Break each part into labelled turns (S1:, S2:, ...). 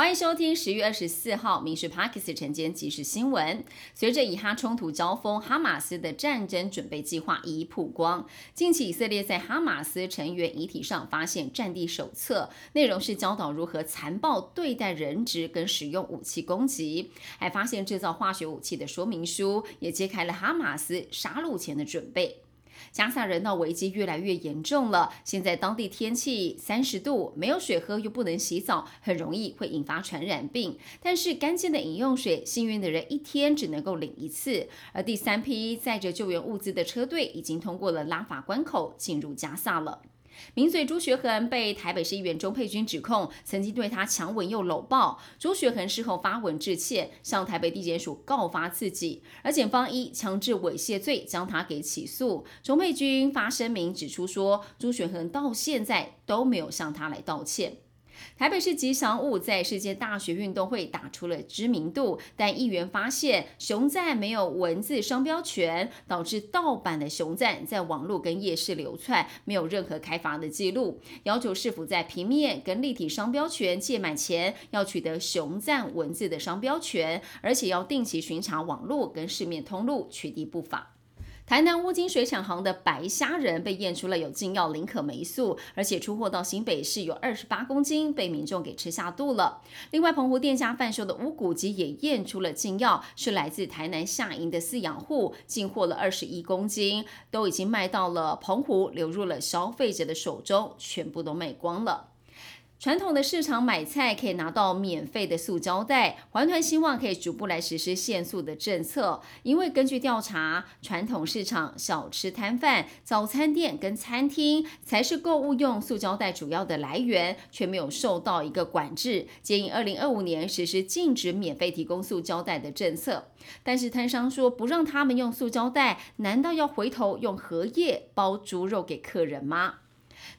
S1: 欢迎收听十月二十四号《民事 Parkes》晨间即时新闻。随着以哈冲突交锋，哈马斯的战争准备计划一一曝光。近期，以色列在哈马斯成员遗体上发现战地手册，内容是教导如何残暴对待人质跟使用武器攻击，还发现制造化学武器的说明书，也揭开了哈马斯杀戮前的准备。加萨人道危机越来越严重了。现在当地天气三十度，没有水喝又不能洗澡，很容易会引发传染病。但是干净的饮用水，幸运的人一天只能够领一次。而第三批载着救援物资的车队已经通过了拉法关口，进入加萨了。名嘴朱学恒被台北市议员钟佩君指控曾经对他强吻又搂抱。朱学恒事后发文致歉，向台北地检署告发自己，而检方以强制猥亵罪将他给起诉。钟佩君发声明指出说，朱学恒到现在都没有向他来道歉。台北市吉祥物在世界大学运动会打出了知名度，但议员发现熊赞没有文字商标权，导致盗版的熊赞在网络跟夜市流窜，没有任何开发的记录。要求市府在平面跟立体商标权届满前，要取得熊赞文字的商标权，而且要定期巡查网络跟市面通路，取缔不法。台南乌金水产行的白虾仁被验出了有禁药林可霉素，而且出货到新北市有二十八公斤，被民众给吃下肚了。另外，澎湖店家贩售的乌骨鸡也验出了禁药，是来自台南下营的饲养户进货了二十一公斤，都已经卖到了澎湖，流入了消费者的手中，全部都卖光了。传统的市场买菜可以拿到免费的塑胶袋，环团希望可以逐步来实施限塑的政策。因为根据调查，传统市场、小吃摊贩、早餐店跟餐厅才是购物用塑胶袋主要的来源，却没有受到一个管制。建议二零二五年实施禁止免费提供塑胶袋的政策。但是摊商说不让他们用塑胶袋，难道要回头用荷叶包猪肉给客人吗？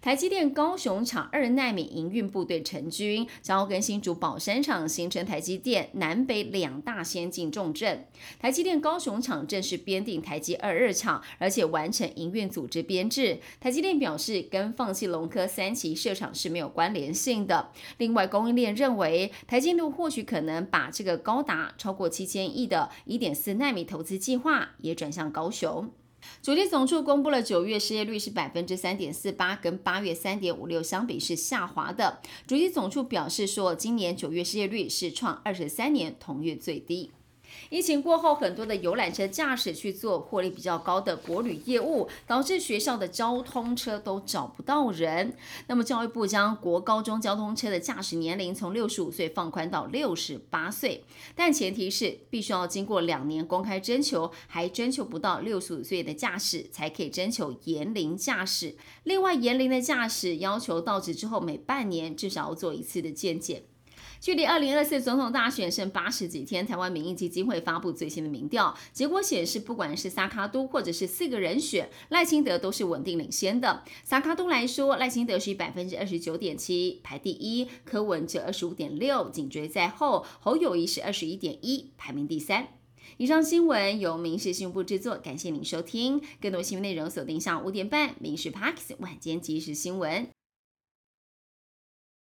S1: 台积电高雄厂二纳米营运部队成军，将要跟新竹宝山厂形成台积电南北两大先进重镇。台积电高雄厂正式编定台积二二厂，而且完成营运组织编制。台积电表示，跟放弃龙科三期设厂是没有关联性的。另外，供应链认为，台积电或许可能把这个高达超过七千亿的一点四纳米投资计划也转向高雄。主计总处公布了九月失业率是百分之三点四八，跟八月三点五六相比是下滑的。主计总处表示说，今年九月失业率是创二十三年同月最低。疫情过后，很多的游览车驾驶去做获利比较高的国旅业务，导致学校的交通车都找不到人。那么教育部将国高中交通车的驾驶年龄从六十五岁放宽到六十八岁，但前提是必须要经过两年公开征求，还征求不到六十五岁的驾驶才可以征求严龄驾驶。另外，严龄的驾驶要求到职之后每半年至少要做一次的健检。距离二零二四总统大选剩八十几天，台湾民意基金会发布最新的民调结果显示，不管是萨卡都或者是四个人选，赖清德都是稳定领先的。萨卡都来说，赖清德是以百分之二十九点七排第一，柯文哲二十五点六紧追在后，侯友谊是二十一点一排名第三。以上新闻由民事新闻部制作，感谢您收听。更多新闻内容锁定下午五点半《民事 Parks 晚间即时新闻》。